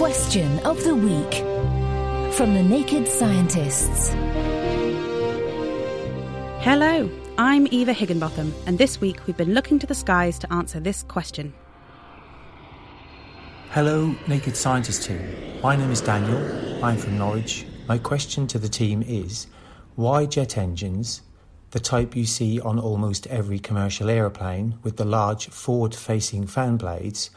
Question of the Week from the Naked Scientists. Hello, I'm Eva Higginbotham, and this week we've been looking to the skies to answer this question. Hello, Naked Scientist team. My name is Daniel. I'm from Norwich. My question to the team is why jet engines, the type you see on almost every commercial aeroplane with the large forward facing fan blades,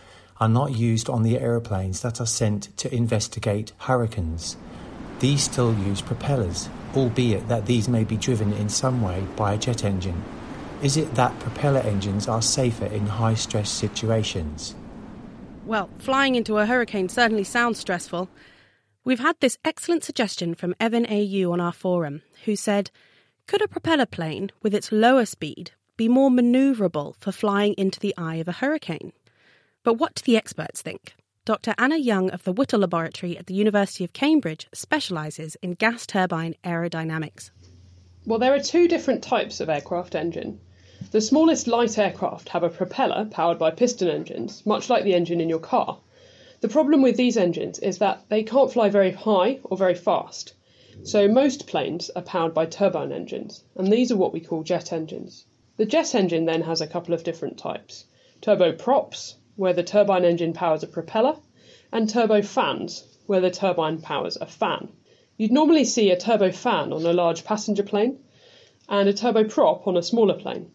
are not used on the aeroplanes that are sent to investigate hurricanes? These still use propellers, albeit that these may be driven in some way by a jet engine. Is it that propeller engines are safer in high stress situations? Well, flying into a hurricane certainly sounds stressful. We've had this excellent suggestion from Evan AU on our forum, who said, Could a propeller plane, with its lower speed, be more manoeuvrable for flying into the eye of a hurricane? But what do the experts think? Dr. Anna Young of the Whittle Laboratory at the University of Cambridge specialises in gas turbine aerodynamics. Well, there are two different types of aircraft engine. The smallest light aircraft have a propeller powered by piston engines, much like the engine in your car. The problem with these engines is that they can't fly very high or very fast. So most planes are powered by turbine engines, and these are what we call jet engines. The jet engine then has a couple of different types turboprops, where the turbine engine powers a propeller, and turbofans, where the turbine powers a fan. You'd normally see a turbofan on a large passenger plane and a turboprop on a smaller plane.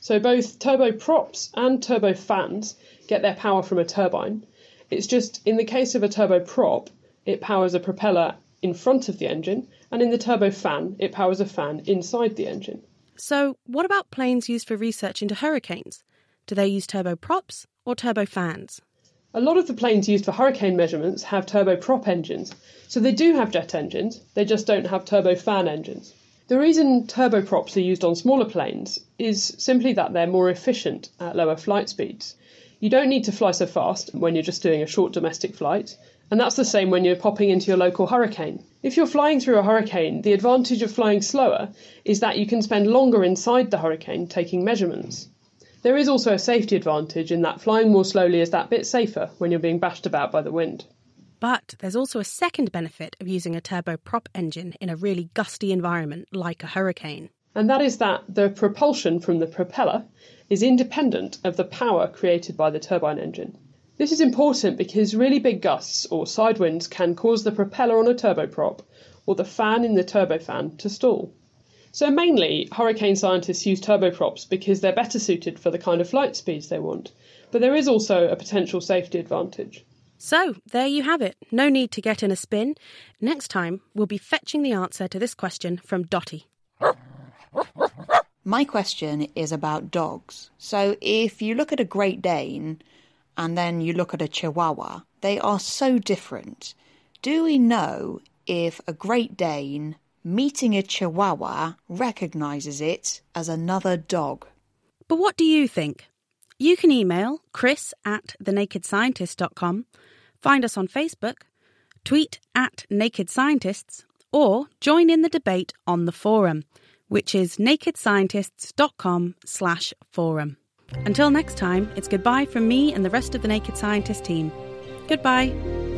So both turboprops and turbofans get their power from a turbine. It's just in the case of a turboprop, it powers a propeller in front of the engine, and in the turbofan, it powers a fan inside the engine. So, what about planes used for research into hurricanes? Do they use turboprops or turbofans? A lot of the planes used for hurricane measurements have turboprop engines, so they do have jet engines, they just don't have turbofan engines. The reason turboprops are used on smaller planes is simply that they're more efficient at lower flight speeds. You don't need to fly so fast when you're just doing a short domestic flight, and that's the same when you're popping into your local hurricane. If you're flying through a hurricane, the advantage of flying slower is that you can spend longer inside the hurricane taking measurements. There is also a safety advantage in that flying more slowly is that bit safer when you're being bashed about by the wind. But there's also a second benefit of using a turboprop engine in a really gusty environment like a hurricane. And that is that the propulsion from the propeller is independent of the power created by the turbine engine. This is important because really big gusts or side winds can cause the propeller on a turboprop or the fan in the turbofan to stall. So mainly, hurricane scientists use turboprops because they're better suited for the kind of flight speeds they want. But there is also a potential safety advantage. So, there you have it. No need to get in a spin. Next time, we'll be fetching the answer to this question from Dotty. My question is about dogs. So, if you look at a Great Dane and then you look at a Chihuahua, they are so different. Do we know if a Great Dane meeting a Chihuahua recognizes it as another dog. But what do you think? You can email chris at thenakedscientist.com, find us on Facebook, tweet at Naked Scientists, or join in the debate on the forum, which is nakedscientists.com slash forum. Until next time, it's goodbye from me and the rest of the Naked Scientist team. Goodbye.